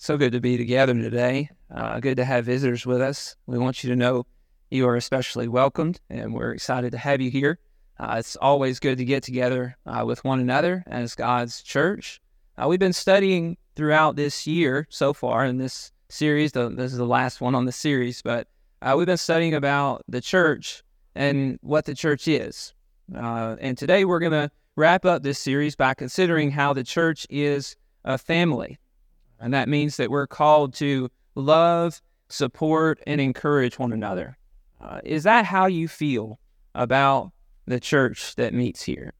So good to be together today. Uh, good to have visitors with us. We want you to know you are especially welcomed, and we're excited to have you here. Uh, it's always good to get together uh, with one another as God's church. Uh, we've been studying throughout this year so far in this series. The, this is the last one on the series, but uh, we've been studying about the church and what the church is. Uh, and today we're going to wrap up this series by considering how the church is a family. And that means that we're called to love, support, and encourage one another. Uh, is that how you feel about the church that meets here?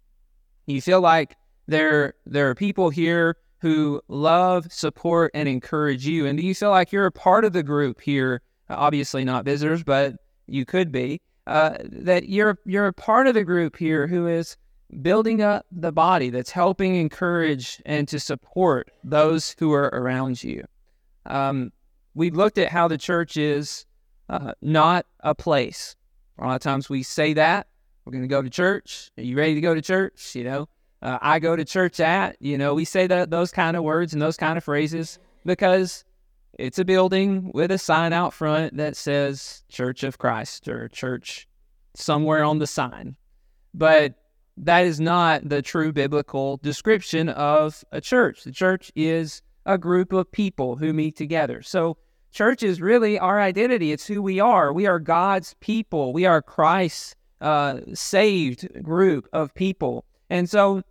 You feel like there, there are people here who love, support, and encourage you. And do you feel like you're a part of the group here? Obviously, not visitors, but you could be. Uh, that you're you're a part of the group here who is building up the body that's helping encourage and to support those who are around you. Um, we looked at how the church is uh, not a place. A lot of times we say that we're going to go to church. Are you ready to go to church? You know, uh, I go to church at. You know, we say that those kind of words and those kind of phrases because it's a building with a sign out front that says Church of Christ or Church somewhere on the sign. But that is not the true biblical description of a church. The church is a group of people who meet together. So, church is really our identity. It's who we are. We are God's people. We are Christ's uh, saved group of people. And so,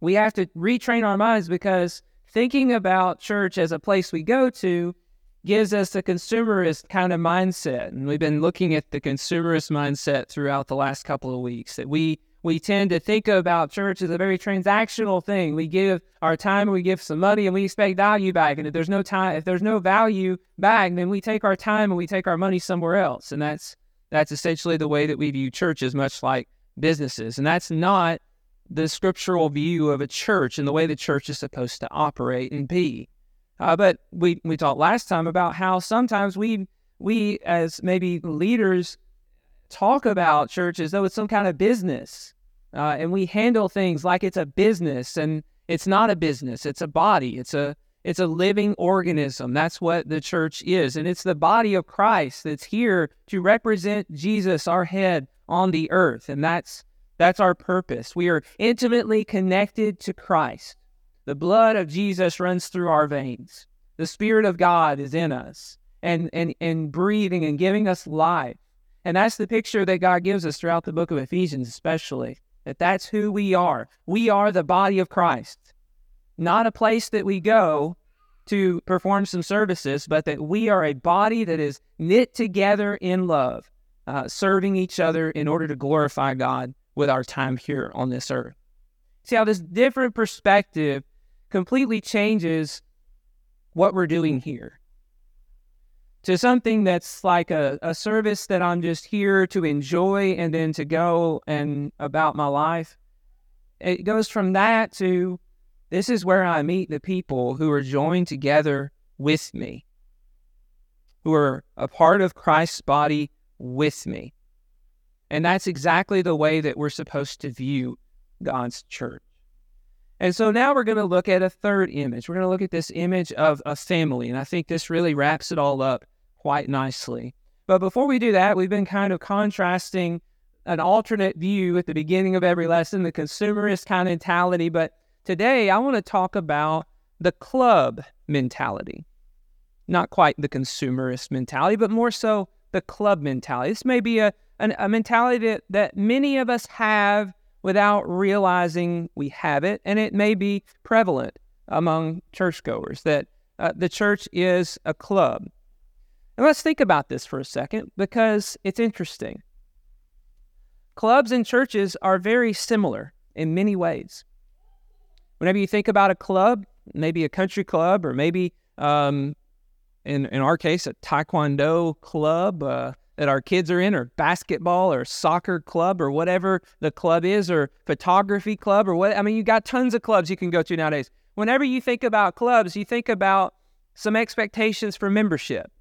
we have to retrain our minds because thinking about church as a place we go to gives us a consumerist kind of mindset. And we've been looking at the consumerist mindset throughout the last couple of weeks that we we tend to think about church as a very transactional thing. We give our time, we give some money, and we expect value back. And if there's no time, if there's no value back, then we take our time and we take our money somewhere else. And that's that's essentially the way that we view churches, much like businesses. And that's not the scriptural view of a church and the way the church is supposed to operate and be. Uh, but we we talked last time about how sometimes we we as maybe leaders talk about church as though it's some kind of business. Uh, and we handle things like it's a business and it's not a business. It's a body. It's a it's a living organism. That's what the church is. And it's the body of Christ that's here to represent Jesus, our head on the earth. And that's that's our purpose. We are intimately connected to Christ. The blood of Jesus runs through our veins. The Spirit of God is in us and, and, and breathing and giving us life. And that's the picture that God gives us throughout the book of Ephesians, especially that that's who we are. We are the body of Christ, not a place that we go to perform some services, but that we are a body that is knit together in love, uh, serving each other in order to glorify God with our time here on this earth. See how this different perspective completely changes what we're doing here to something that's like a, a service that I'm just here to enjoy and then to go and about my life. It goes from that to this is where I meet the people who are joined together with me, who are a part of Christ's body with me. And that's exactly the way that we're supposed to view God's church. And so now we're going to look at a third image. We're going to look at this image of a family. And I think this really wraps it all up quite nicely. But before we do that, we've been kind of contrasting an alternate view at the beginning of every lesson, the consumerist kind of mentality. But today I want to talk about the club mentality. Not quite the consumerist mentality, but more so the club mentality. This may be a, an, a mentality that, that many of us have without realizing we have it, and it may be prevalent among churchgoers that uh, the church is a club. And let's think about this for a second because it's interesting. Clubs and churches are very similar in many ways. Whenever you think about a club, maybe a country club, or maybe um, in in our case a taekwondo club uh, that our kids are in, or basketball, or soccer club, or whatever the club is, or photography club, or what. I mean, you got tons of clubs you can go to nowadays. Whenever you think about clubs, you think about some expectations for membership.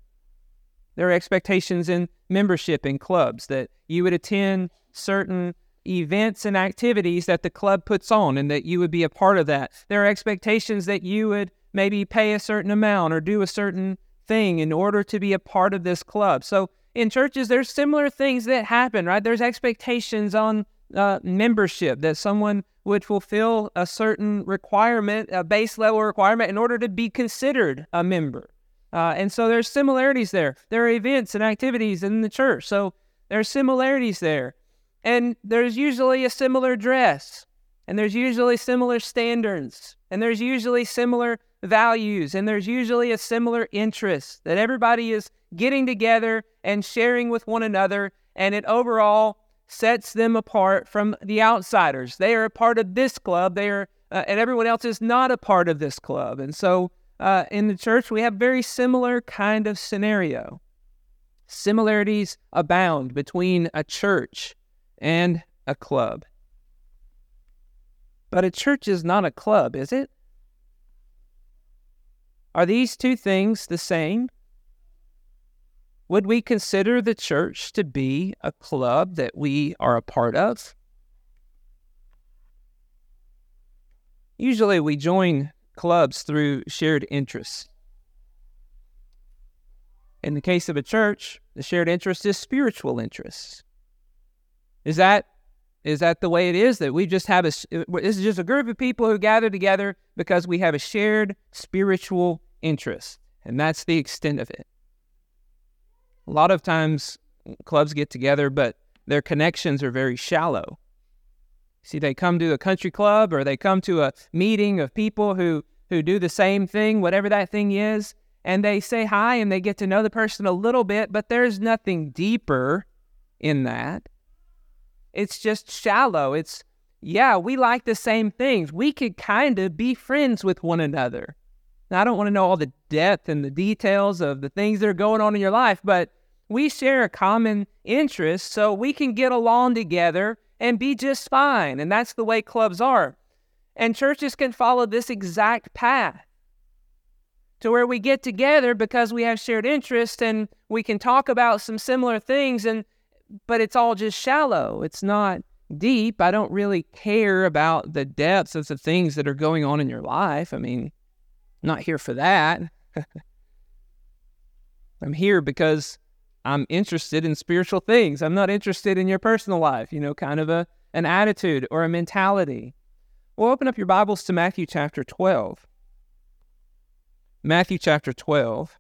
There are expectations in membership in clubs that you would attend certain events and activities that the club puts on and that you would be a part of that. There are expectations that you would maybe pay a certain amount or do a certain thing in order to be a part of this club. So in churches, there's similar things that happen, right? There's expectations on uh, membership that someone would fulfill a certain requirement, a base level requirement, in order to be considered a member. Uh, and so there's similarities there. There are events and activities in the church. So there's similarities there. And there's usually a similar dress. And there's usually similar standards. And there's usually similar values. And there's usually a similar interest that everybody is getting together and sharing with one another. And it overall sets them apart from the outsiders. They are a part of this club. They are, uh, and everyone else is not a part of this club. And so uh, in the church, we have very similar kind of scenario. Similarities abound between a church and a club. But a church is not a club, is it? Are these two things the same? Would we consider the church to be a club that we are a part of? Usually we join clubs through shared interests. In the case of a church, the shared interest is spiritual interests. Is that is that the way it is that we just have a this is just a group of people who gather together because we have a shared spiritual interest and that's the extent of it. A lot of times clubs get together but their connections are very shallow. See, they come to a country club or they come to a meeting of people who, who do the same thing, whatever that thing is, and they say hi and they get to know the person a little bit, but there's nothing deeper in that. It's just shallow. It's, yeah, we like the same things. We could kind of be friends with one another. Now, I don't want to know all the depth and the details of the things that are going on in your life, but we share a common interest so we can get along together and be just fine. And that's the way clubs are. And churches can follow this exact path to where we get together because we have shared interests and we can talk about some similar things and but it's all just shallow. It's not deep. I don't really care about the depths of the things that are going on in your life. I mean, I'm not here for that. I'm here because I'm interested in spiritual things. I'm not interested in your personal life, you know, kind of a an attitude or a mentality. Well, open up your Bibles to Matthew chapter 12. Matthew chapter 12,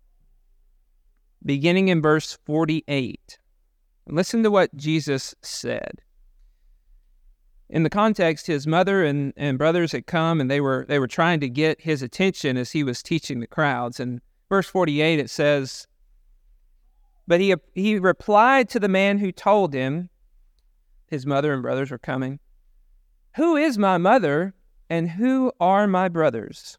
beginning in verse 48. And listen to what Jesus said. In the context, his mother and, and brothers had come and they were they were trying to get his attention as he was teaching the crowds. And verse 48 it says, but he, he replied to the man who told him his mother and brothers were coming, Who is my mother and who are my brothers?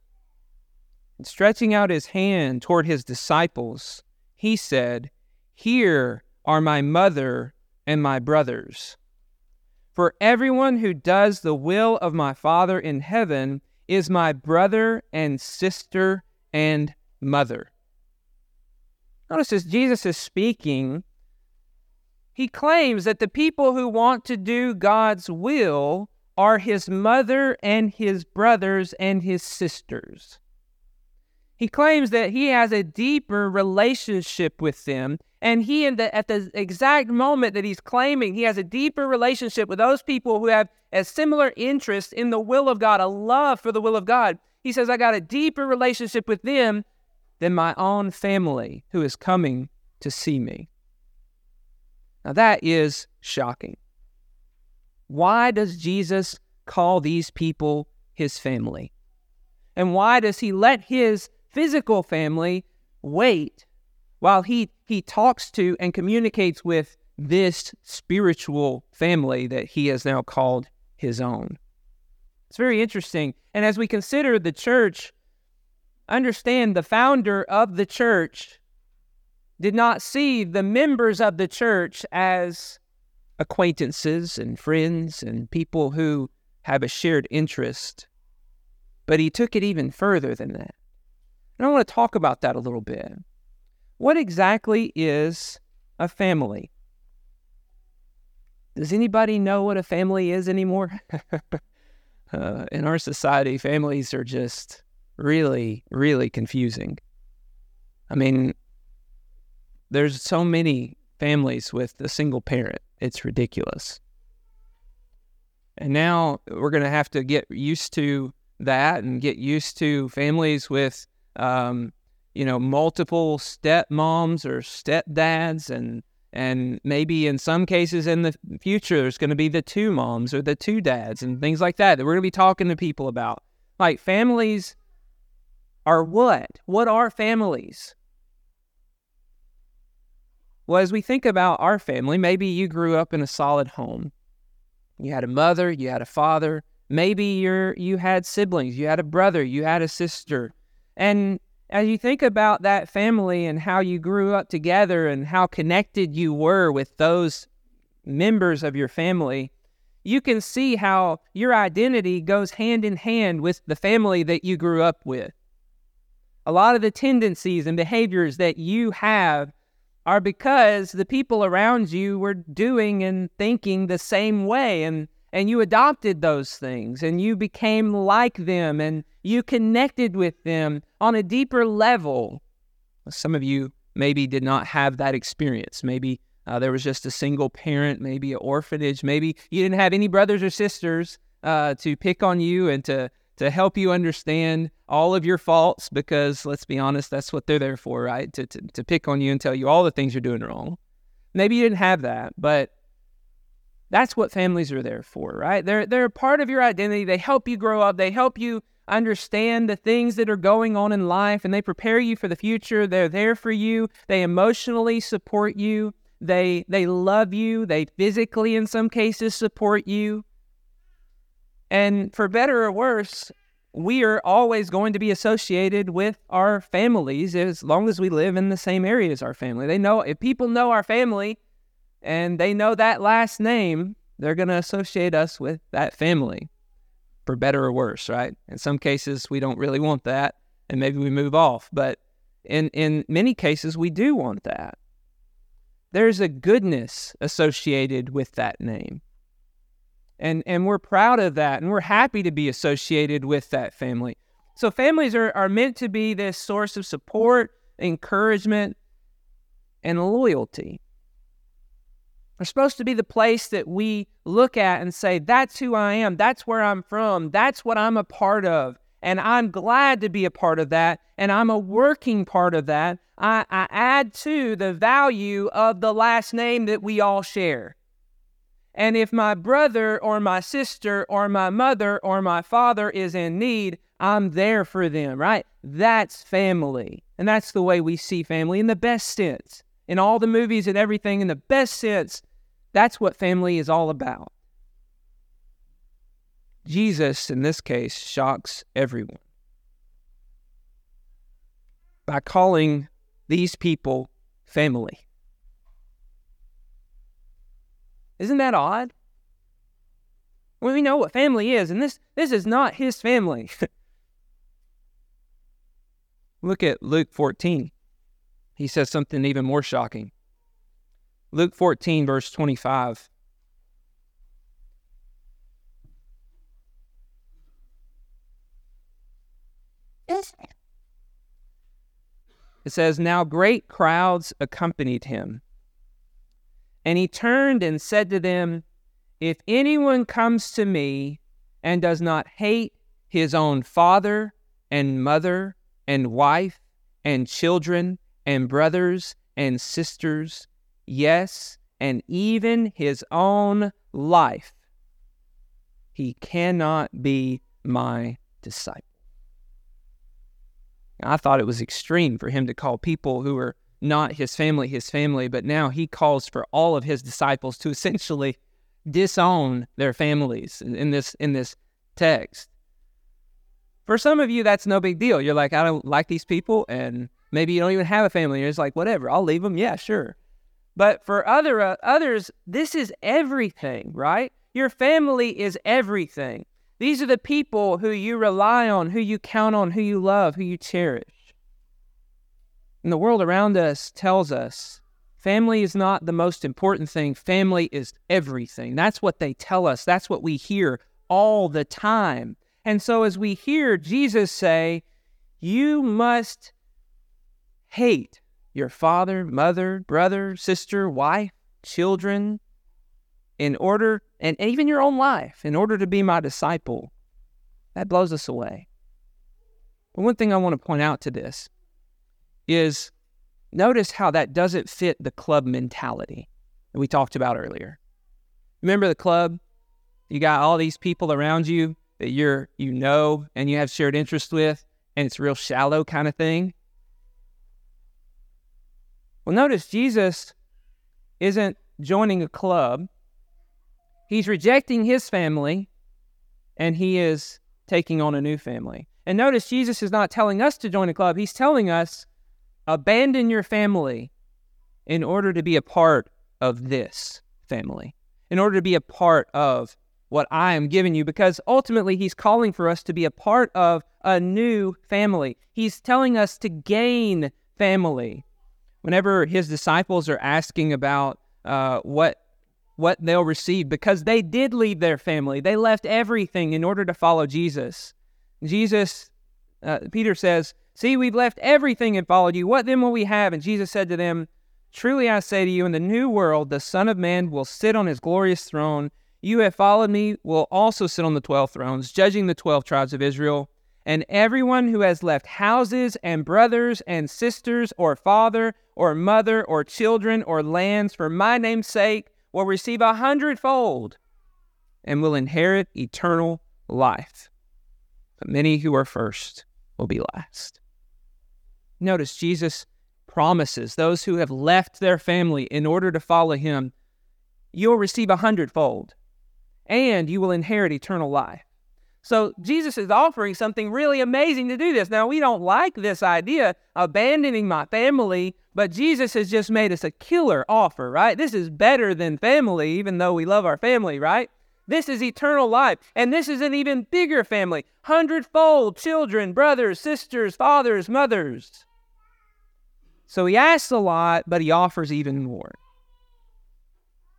And stretching out his hand toward his disciples, he said, Here are my mother and my brothers. For everyone who does the will of my Father in heaven is my brother and sister and mother. Notice as Jesus is speaking, he claims that the people who want to do God's will are his mother and his brothers and his sisters. He claims that he has a deeper relationship with them. And he, in the, at the exact moment that he's claiming he has a deeper relationship with those people who have a similar interest in the will of God, a love for the will of God, he says, I got a deeper relationship with them than my own family who is coming to see me. Now that is shocking. Why does Jesus call these people his family? And why does he let his physical family wait while he, he talks to and communicates with this spiritual family that he has now called his own? It's very interesting. And as we consider the church understand the founder of the church did not see the members of the church as acquaintances and friends and people who have a shared interest, but he took it even further than that. And I want to talk about that a little bit. What exactly is a family? Does anybody know what a family is anymore? uh, in our society, families are just really, really confusing. I mean, there's so many families with a single parent. It's ridiculous. And now we're going to have to get used to that and get used to families with, um, you know, multiple stepmoms or stepdads and and maybe in some cases in the future, there's going to be the two moms or the two dads and things like that that we're going to be talking to people about. Like families are what? What are families? Well, as we think about our family, maybe you grew up in a solid home. You had a mother, you had a father, maybe you're you had siblings, you had a brother, you had a sister. And as you think about that family and how you grew up together and how connected you were with those members of your family, you can see how your identity goes hand in hand with the family that you grew up with. A lot of the tendencies and behaviors that you have are because the people around you were doing and thinking the same way and and you adopted those things and you became like them and you connected with them on a deeper level. Some of you maybe did not have that experience. Maybe uh, there was just a single parent, maybe an orphanage. Maybe you didn't have any brothers or sisters uh, to pick on you and to to help you understand all of your faults. Because let's be honest, that's what they're there for, right? To to, to pick on you and tell you all the things you're doing wrong. Maybe you didn't have that, but that's what families are there for, right? They're they're a part of your identity. They help you grow up. They help you understand the things that are going on in life and they prepare you for the future. They're there for you. They emotionally support you. They they love you. They physically in some cases support you. And for better or worse, we are always going to be associated with our families as long as we live in the same area as our family. They know if people know our family, and they know that last name, they're going to associate us with that family for better or worse, right? In some cases, we don't really want that, and maybe we move off. But in, in many cases, we do want that. There's a goodness associated with that name. And, and we're proud of that, and we're happy to be associated with that family. So, families are, are meant to be this source of support, encouragement, and loyalty are supposed to be the place that we look at and say, that's who I am. That's where I'm from. That's what I'm a part of. And I'm glad to be a part of that. And I'm a working part of that. I, I add to the value of the last name that we all share. And if my brother or my sister or my mother or my father is in need, I'm there for them, right? That's family. And that's the way we see family in the best sense. In all the movies and everything, in the best sense, that's what family is all about. Jesus, in this case, shocks everyone by calling these people family. Isn't that odd? Well, we know what family is, and this, this is not his family. Look at Luke 14. He says something even more shocking. Luke 14, verse 25. It says, Now great crowds accompanied him. And he turned and said to them, If anyone comes to me and does not hate his own father and mother and wife and children and brothers and sisters yes, and even his own life, he cannot be my disciple. I thought it was extreme for him to call people who are not his family his family, but now he calls for all of his disciples to essentially disown their families in this in this text. For some of you, that's no big deal. You're like, I don't like these people, and maybe you don't even have a family. You're just like, whatever, I'll leave them. Yeah, sure. But for other uh, others, this is everything, right? Your family is everything. These are the people who you rely on, who you count on, who you love, who you cherish. And the world around us tells us family is not the most important thing. Family is everything. That's what they tell us. That's what we hear all the time. And so as we hear Jesus say, You must hate your father, mother, brother, sister, wife, children, in order, and even your own life, in order to be my disciple. That blows us away. But one thing I want to point out to this is notice how that doesn't fit the club mentality that we talked about earlier. Remember the club? You got all these people around you that you're you know and you have shared interest with, and it's real shallow kind of thing. Well, notice Jesus isn't joining a club. He's rejecting his family and he is taking on a new family. And notice Jesus is not telling us to join a club. He's telling us abandon your family in order to be a part of this family, in order to be a part of what I am giving you, because ultimately he's calling for us to be a part of a new family. He's telling us to gain family. Whenever his disciples are asking about uh, what what they'll receive, because they did leave their family, they left everything in order to follow Jesus. Jesus, uh, Peter says, "See, we've left everything and followed you. What then will we have?" And Jesus said to them, "Truly I say to you, in the new world, the Son of Man will sit on his glorious throne." You have followed me will also sit on the 12 thrones, judging the 12 tribes of Israel. And everyone who has left houses and brothers and sisters, or father, or mother, or children, or lands for my name's sake will receive a hundredfold and will inherit eternal life. But many who are first will be last. Notice Jesus promises those who have left their family in order to follow him, you'll receive a hundredfold and you will inherit eternal life. So Jesus is offering something really amazing to do this. Now, we don't like this idea, abandoning my family, but Jesus has just made us a killer offer, right? This is better than family, even though we love our family, right? This is eternal life. And this is an even bigger family hundredfold children, brothers, sisters, fathers, mothers. So he asks a lot, but he offers even more.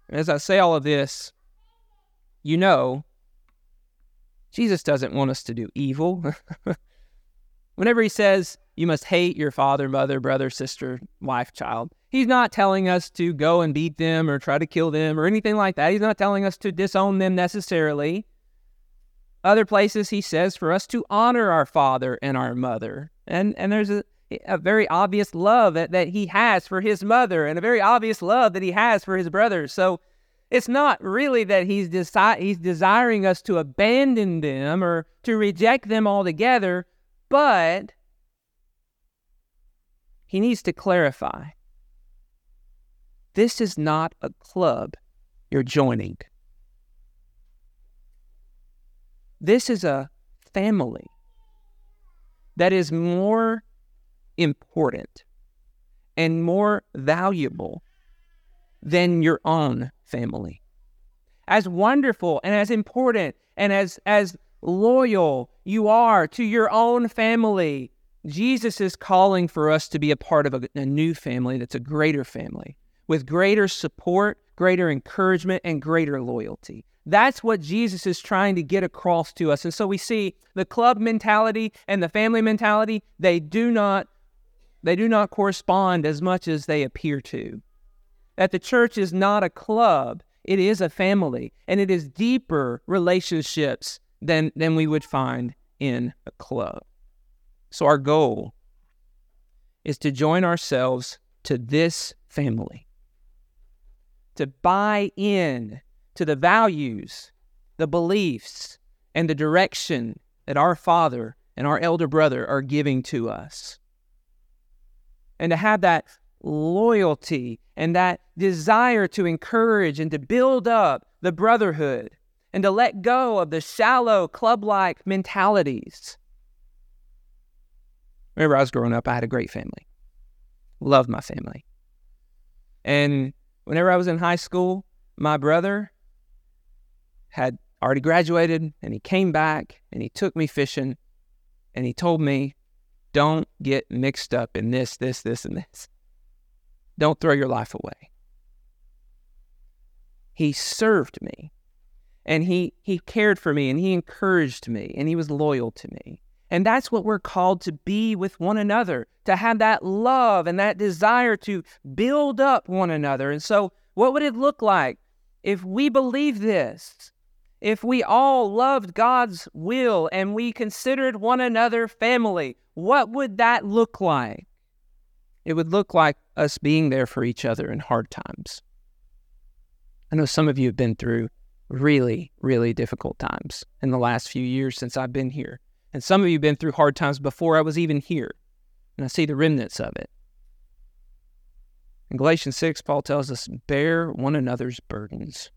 As I say all of this, you know, Jesus doesn't want us to do evil. Whenever he says you must hate your father, mother, brother, sister, wife, child, he's not telling us to go and beat them or try to kill them or anything like that. He's not telling us to disown them necessarily. Other places he says for us to honor our father and our mother. And and there's a, a very obvious love that, that he has for his mother and a very obvious love that he has for his brothers. So it's not really that he's, desi- he's desiring us to abandon them or to reject them altogether, but he needs to clarify this is not a club you're joining. This is a family that is more important and more valuable than your own family. As wonderful and as important and as, as loyal you are to your own family, Jesus is calling for us to be a part of a, a new family that's a greater family with greater support, greater encouragement, and greater loyalty. That's what Jesus is trying to get across to us. And so we see the club mentality and the family mentality, they do not they do not correspond as much as they appear to that the church is not a club, it is a family, and it is deeper relationships than, than we would find in a club. So, our goal is to join ourselves to this family, to buy in to the values, the beliefs, and the direction that our Father and our elder brother are giving to us. And to have that loyalty and that desire to encourage and to build up the brotherhood and to let go of the shallow club like mentalities. Remember, I was growing up, I had a great family, loved my family. And whenever I was in high school, my brother had already graduated and he came back and he took me fishing and he told me, don't get mixed up in this, this, this, and this. Don't throw your life away. He served me and he, he cared for me and he encouraged me and he was loyal to me. And that's what we're called to be with one another, to have that love and that desire to build up one another. And so, what would it look like if we believe this? If we all loved God's will and we considered one another family, what would that look like? It would look like us being there for each other in hard times. I know some of you have been through really, really difficult times in the last few years since I've been here. And some of you have been through hard times before I was even here. And I see the remnants of it. In Galatians 6, Paul tells us, bear one another's burdens.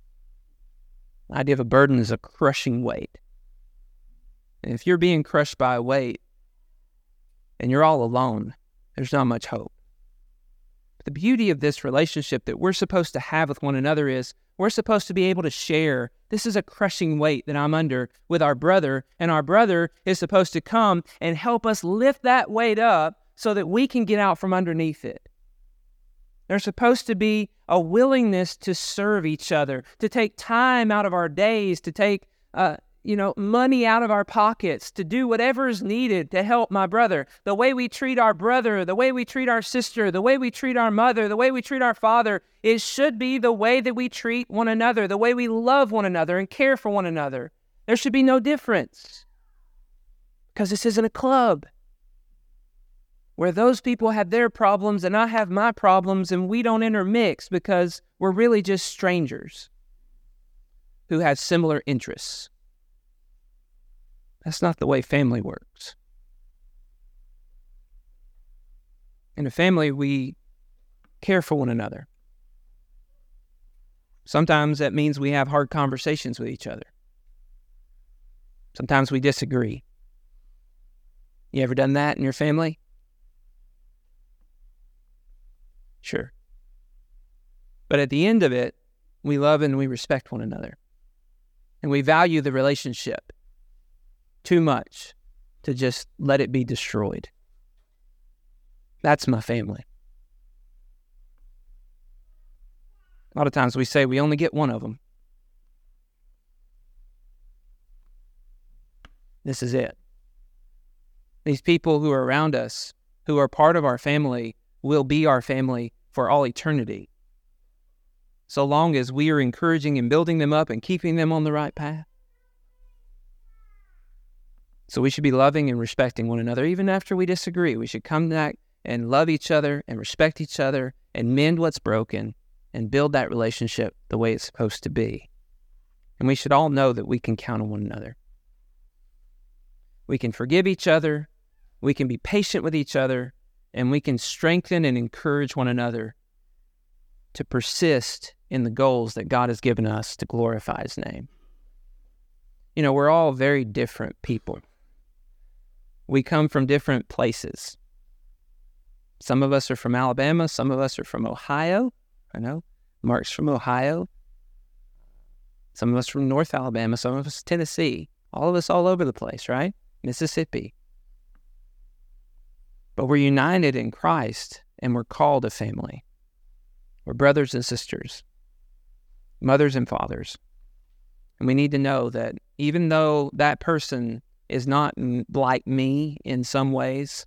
The idea of a burden is a crushing weight. And if you're being crushed by a weight and you're all alone, there's not much hope. But the beauty of this relationship that we're supposed to have with one another is we're supposed to be able to share. This is a crushing weight that I'm under with our brother, and our brother is supposed to come and help us lift that weight up so that we can get out from underneath it. There's supposed to be a willingness to serve each other, to take time out of our days, to take uh, you know, money out of our pockets to do whatever is needed to help my brother. The way we treat our brother, the way we treat our sister, the way we treat our mother, the way we treat our father, it should be the way that we treat one another, the way we love one another and care for one another. There should be no difference because this isn't a club where those people have their problems and I have my problems and we don't intermix because we're really just strangers who have similar interests. That's not the way family works. In a family, we care for one another. Sometimes that means we have hard conversations with each other. Sometimes we disagree. You ever done that in your family? Sure. But at the end of it, we love and we respect one another. And we value the relationship too much to just let it be destroyed. That's my family. A lot of times we say we only get one of them. This is it. These people who are around us, who are part of our family, will be our family for all eternity. So long as we are encouraging and building them up and keeping them on the right path. So we should be loving and respecting one another even after we disagree. We should come back and love each other and respect each other and mend what's broken and build that relationship the way it's supposed to be. And we should all know that we can count on one another. We can forgive each other, we can be patient with each other, and we can strengthen and encourage one another to persist in the goals that God has given us to glorify His name. You know, we're all very different people. We come from different places. Some of us are from Alabama, some of us are from Ohio. I know Mark's from Ohio. Some of us from North Alabama, some of us Tennessee. All of us all over the place, right? Mississippi. But we're united in Christ and we're called a family. We're brothers and sisters, mothers and fathers. And we need to know that even though that person is not like me in some ways,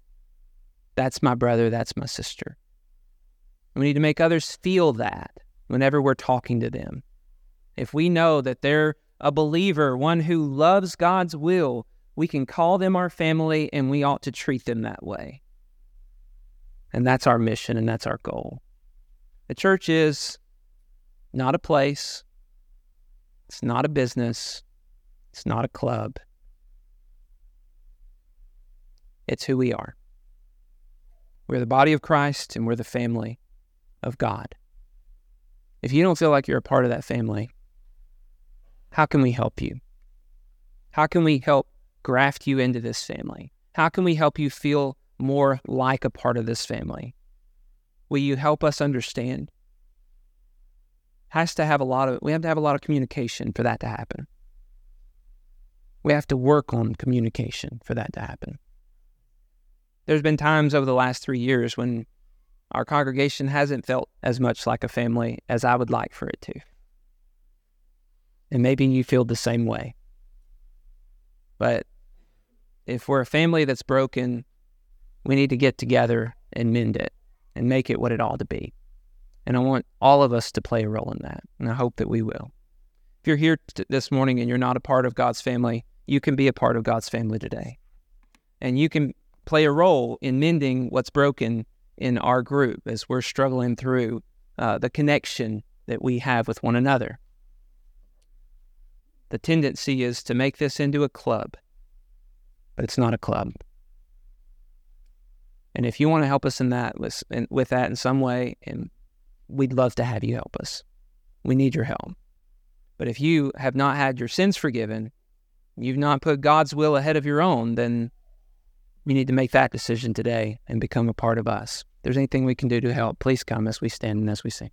that's my brother, that's my sister. We need to make others feel that whenever we're talking to them. If we know that they're a believer, one who loves God's will, we can call them our family and we ought to treat them that way. And that's our mission and that's our goal. The church is not a place, it's not a business, it's not a club. It's who we are. We're the body of Christ and we're the family of God. If you don't feel like you're a part of that family, how can we help you? How can we help graft you into this family? How can we help you feel more like a part of this family? Will you help us understand? Has to have a lot of we have to have a lot of communication for that to happen. We have to work on communication for that to happen there's been times over the last three years when our congregation hasn't felt as much like a family as I would like for it to. And maybe you feel the same way. But if we're a family that's broken, we need to get together and mend it and make it what it ought to be. And I want all of us to play a role in that. And I hope that we will. If you're here t- this morning and you're not a part of God's family, you can be a part of God's family today. And you can play a role in mending what's broken in our group as we're struggling through uh, the connection that we have with one another. The tendency is to make this into a club, but it's not a club. And if you want to help us in that with, that in some way, and we'd love to have you help us. We need your help. But if you have not had your sins forgiven, you've not put God's will ahead of your own, then you need to make that decision today and become a part of us. If there's anything we can do to help, please come as we stand and as we sing.